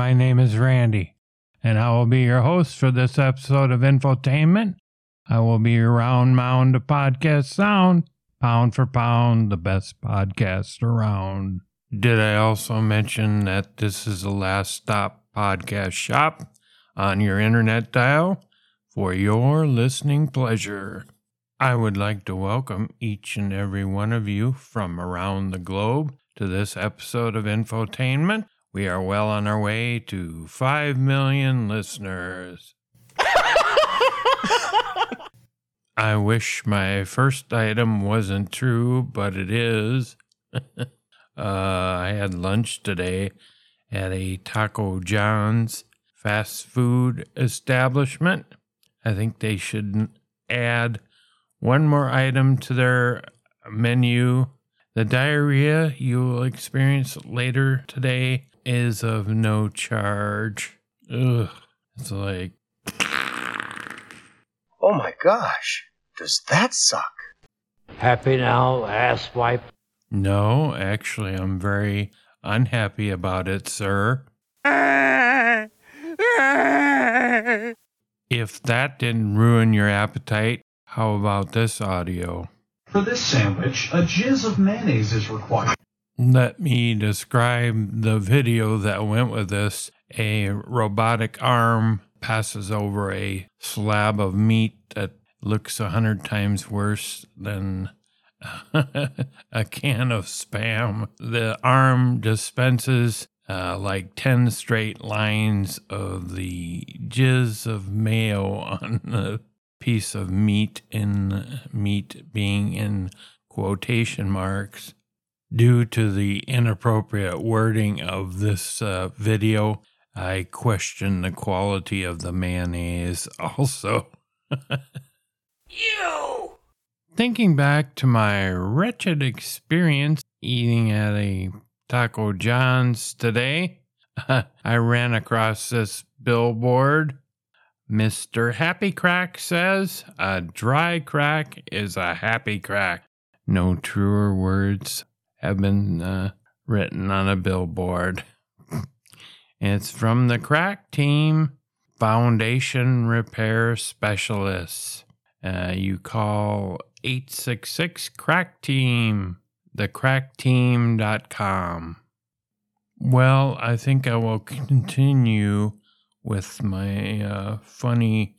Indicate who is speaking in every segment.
Speaker 1: my name is Randy, and I will be your host for this episode of Infotainment. I will be your round mound of podcast sound, pound for pound, the best podcast around. Did I also mention that this is the last stop podcast shop on your internet dial for your listening pleasure? I would like to welcome each and every one of you from around the globe to this episode of Infotainment. We are well on our way to 5 million listeners. I wish my first item wasn't true, but it is. uh, I had lunch today at a Taco John's fast food establishment. I think they should add one more item to their menu. The diarrhea you will experience later today is of no charge. Ugh. It's like,
Speaker 2: Oh my gosh, does that suck?
Speaker 3: Happy now, asswipe?
Speaker 1: no, actually, I'm very unhappy about it, sir. If that didn't ruin your appetite, how about this audio?
Speaker 4: For this sandwich, a jizz of mayonnaise is required.
Speaker 1: Let me describe the video that went with this. A robotic arm passes over a slab of meat that looks a hundred times worse than a can of spam. The arm dispenses uh, like 10 straight lines of the jizz of mayo on the piece of meat in meat being in quotation marks due to the inappropriate wording of this uh, video i question the quality of the mayonnaise also
Speaker 3: You!
Speaker 1: thinking back to my wretched experience eating at a taco john's today i ran across this billboard Mr. Happy Crack says a dry crack is a happy crack. No truer words have been uh, written on a billboard. it's from the Crack Team Foundation Repair Specialists. Uh, you call 866 Crack Team, thecrackteam.com. Well, I think I will continue with my uh, funny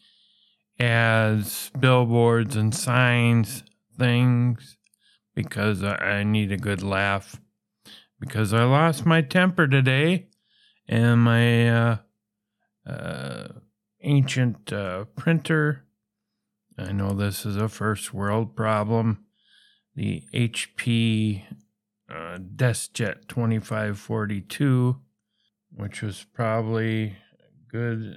Speaker 1: ads, billboards, and signs things because I, need a good laugh. Because I lost my temper today, and my uh, uh, ancient uh, printer. I know this is a first world problem. The HP uh, DeskJet 2542, which was probably good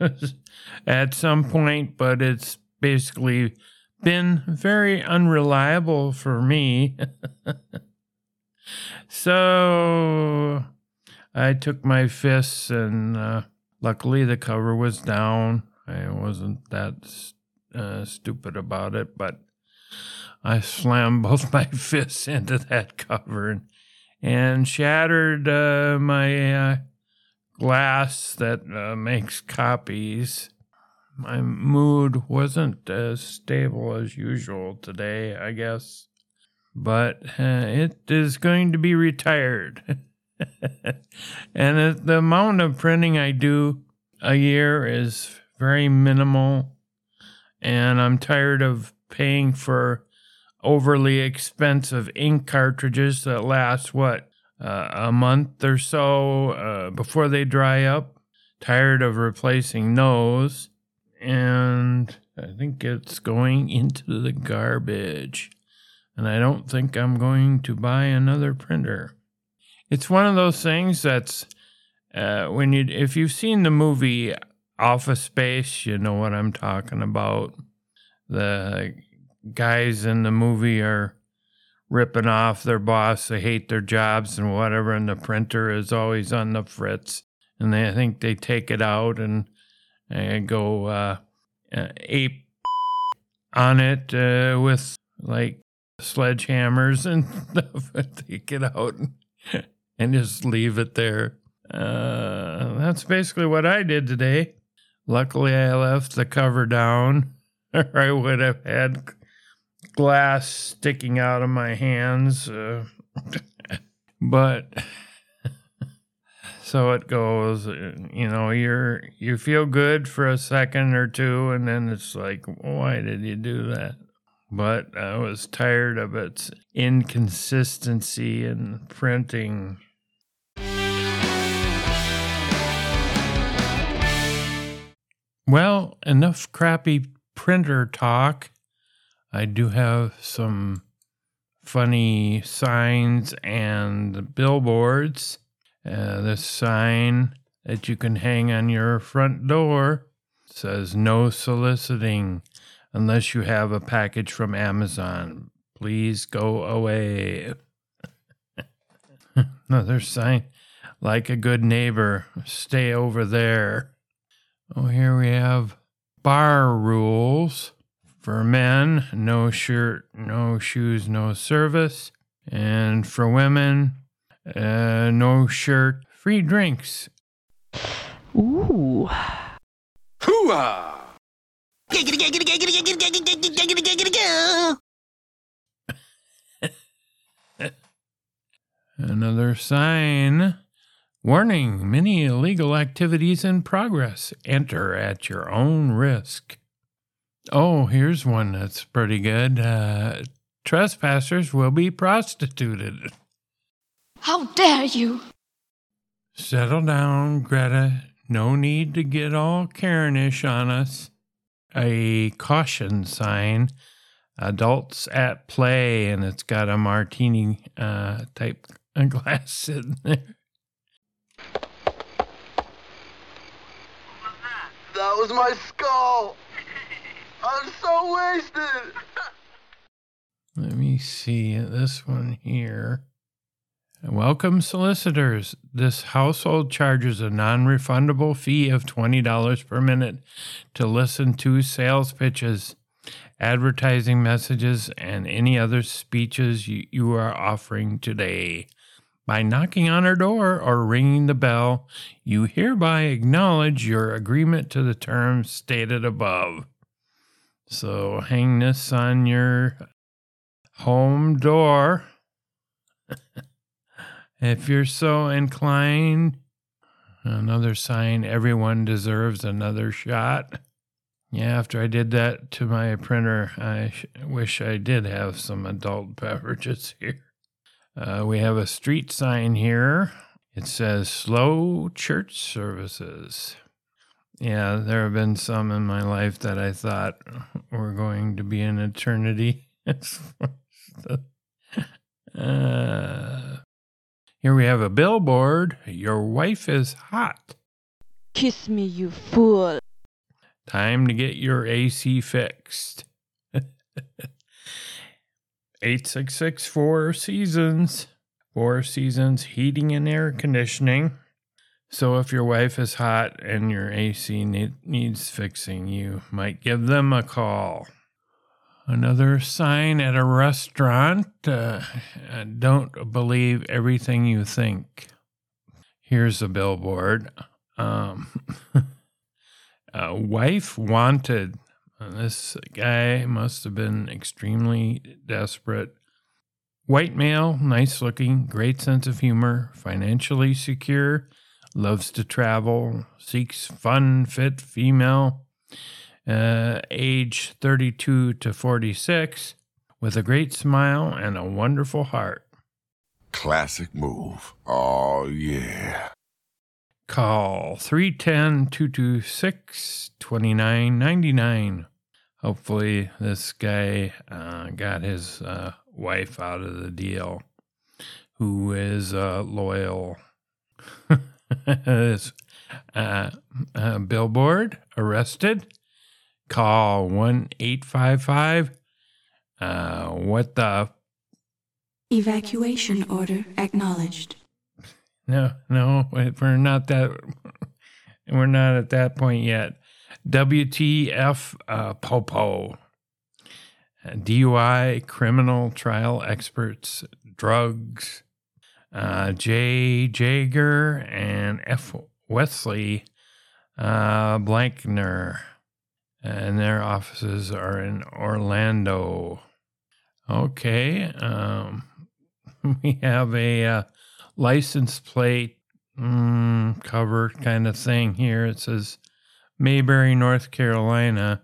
Speaker 1: uh, at some point, but it's basically been very unreliable for me. so I took my fists, and uh, luckily the cover was down. I wasn't that uh, stupid about it, but I slammed both my fists into that cover and, and shattered uh, my uh, glass that uh, makes copies. My mood wasn't as stable as usual today, I guess, but uh, it is going to be retired. and the amount of printing I do a year is very minimal, and I'm tired of paying for overly expensive ink cartridges that last what uh, a month or so uh, before they dry up. Tired of replacing those, and I think it's going into the garbage. And I don't think I'm going to buy another printer. It's one of those things that's uh, when you if you've seen the movie Office Space, you know what I'm talking about. The guys in the movie are ripping off their boss. They hate their jobs and whatever, and the printer is always on the fritz. And they I think they take it out and, and go uh, uh, ape on it uh, with like sledgehammers and stuff. take it out and, and just leave it there. Uh, that's basically what I did today. Luckily, I left the cover down, or I would have had glass sticking out of my hands. Uh, but so it goes. You know, you're you feel good for a second or two, and then it's like, why did you do that? But I was tired of its inconsistency in printing. Well, enough crappy printer talk. I do have some funny signs and billboards. Uh, this sign that you can hang on your front door says no soliciting unless you have a package from Amazon. Please go away. Another sign like a good neighbor, stay over there. Oh, here we have bar rules for men no shirt, no shoes, no service. And for women, uh, no shirt, free drinks.
Speaker 5: Ooh. Hooah!
Speaker 1: Another sign. Warning many illegal activities in progress. Enter at your own risk. Oh, here's one that's pretty good. Uh, trespassers will be prostituted.
Speaker 6: How dare you!
Speaker 1: Settle down, Greta. No need to get all Karenish on us. A caution sign. Adults at play, and it's got a martini uh, type glass sitting there.
Speaker 7: That was my skull. I'm so wasted.
Speaker 1: Let me see this one here. Welcome, solicitors. This household charges a non refundable fee of $20 per minute to listen to sales pitches, advertising messages, and any other speeches you, are offering today. By knocking on our door or ringing the bell, you hereby acknowledge your agreement to the terms stated above. So hang this on your home door. if you're so inclined, another sign everyone deserves another shot. Yeah, after I did that to my printer, I sh- wish I did have some adult beverages here. Uh, we have a street sign here. It says slow church services. Yeah, there have been some in my life that I thought were going to be an eternity. uh, here we have a billboard. Your wife is hot.
Speaker 5: Kiss me, you fool.
Speaker 1: Time to get your AC fixed. 866 Four Seasons. Four Seasons Heating and Air Conditioning. So if your wife is hot and your AC need, needs fixing, you might give them a call. Another sign at a restaurant uh, don't believe everything you think. Here's a billboard. Um, uh, wife wanted. Uh, This guy must have been extremely desperate. White male, nice looking, great sense of humor, financially secure, loves to travel, seeks fun, fit female, uh, age 32 to 46, with a great smile and a wonderful heart.
Speaker 8: Classic move. Oh, yeah.
Speaker 1: Call 310 226 2999. Hopefully, this guy uh, got his uh, wife out of the deal, who is uh, loyal. this uh, uh, billboard arrested. Call 1 855. Uh, what the
Speaker 9: Evacuation order acknowledged.
Speaker 1: No, no, we're not that. We're not at that point yet. WTF uh, Popo. DUI, criminal trial experts, drugs. uh, J. Jaeger and F. Wesley uh, Blankner. And their offices are in Orlando. Okay. Um, we have a uh, license plate mm, cover kind of thing here. It says Mayberry, North Carolina.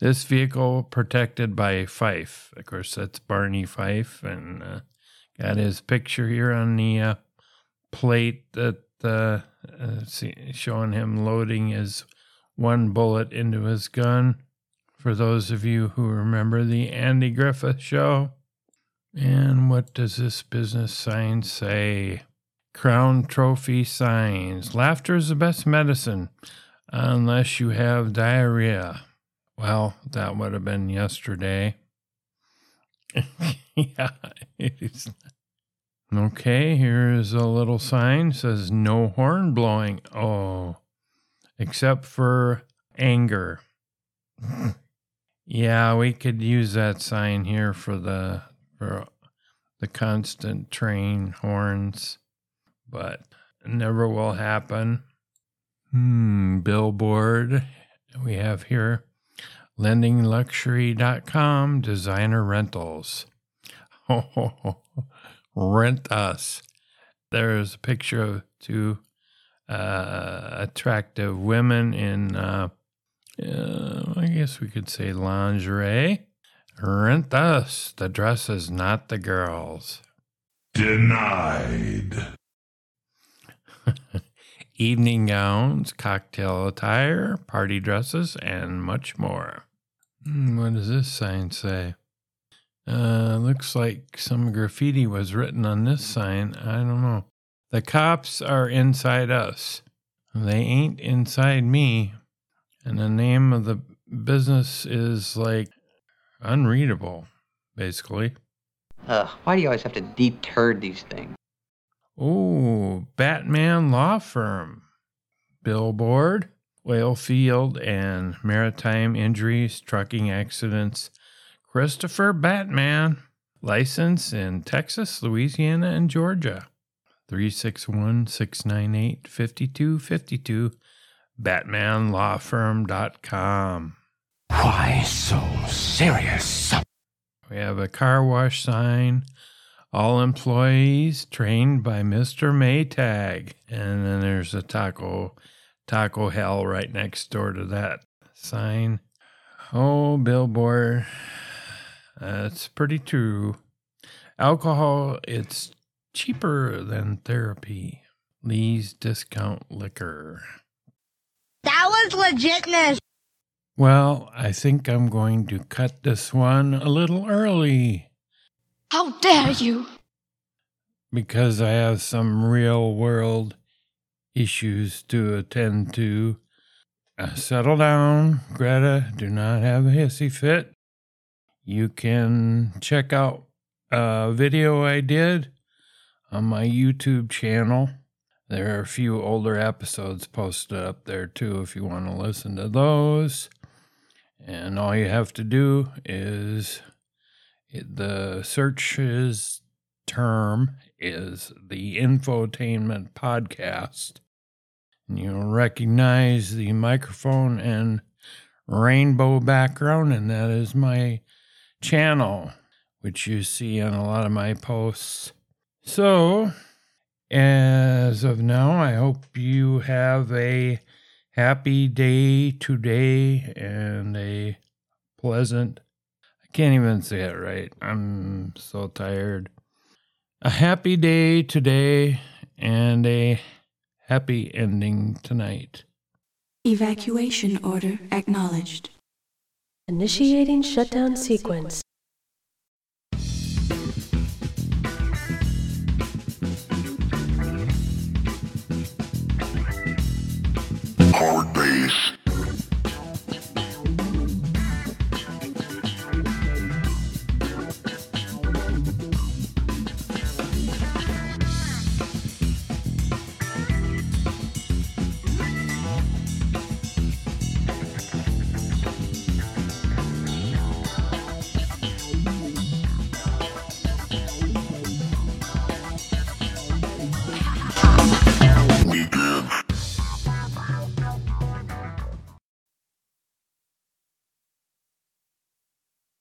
Speaker 1: This vehicle protected by Fife. Of course, that's Barney Fife, and uh, got his picture here on the uh, plate that uh, uh, showing him loading his one bullet into his gun. For those of you who remember the Andy Griffith show. And what does this business sign say? Crown Trophy signs. Laughter is the best medicine unless you have diarrhea. Well, that would have been yesterday. yeah, it is. Okay, here's a little sign says no horn blowing. Oh, except for anger. yeah, we could use that sign here for the for the constant train horns, but never will happen. Hmm, billboard we have here lendingluxury.com designer rentals. Oh, rent us. There's a picture of two uh, attractive women in, uh, uh, I guess we could say lingerie. Rent us. The dress is not the girls.
Speaker 8: Denied.
Speaker 1: Evening gowns, cocktail attire, party dresses, and much more. Hmm, What does this sign say? Uh, looks like some graffiti was written on this sign. I don't know. The cops are inside us. They ain't inside me. And the name of the business is like unreadable, basically.
Speaker 10: Ugh, why do you always have to deter these things?
Speaker 1: Oh, Batman Law Firm. Billboard, oil field and maritime injuries, trucking accidents. Christopher Batman. License in Texas, Louisiana, and Georgia. 361 698 5252. BatmanLawFirm.com.
Speaker 3: Why so serious?
Speaker 1: We have a car wash sign. All employees trained by Mr. Maytag. And then there's a taco taco hell right next door to that sign. Oh, billboard. That's pretty true. Alcohol, it's cheaper than therapy. Lee's discount liquor.
Speaker 6: That was legitness.
Speaker 1: Well, I think I'm going to cut this one a little early.
Speaker 6: How dare you?
Speaker 1: because I have some real world issues to attend to. Uh, settle down, Greta. Do not have a hissy fit. You can check out a video I did on my YouTube channel. There are a few older episodes posted up there too if you want to listen to those. And all you have to do is the search is term is the infotainment podcast. And you'll recognize the microphone and rainbow background, and that is my channel, which you see on a lot of my posts. So, as of now, I hope you have a happy day today and a pleasant. I can't even say it right. I'm so tired. A happy day today and a happy ending tonight.
Speaker 9: Evacuation order acknowledged.
Speaker 11: Initiating shutdown sequence.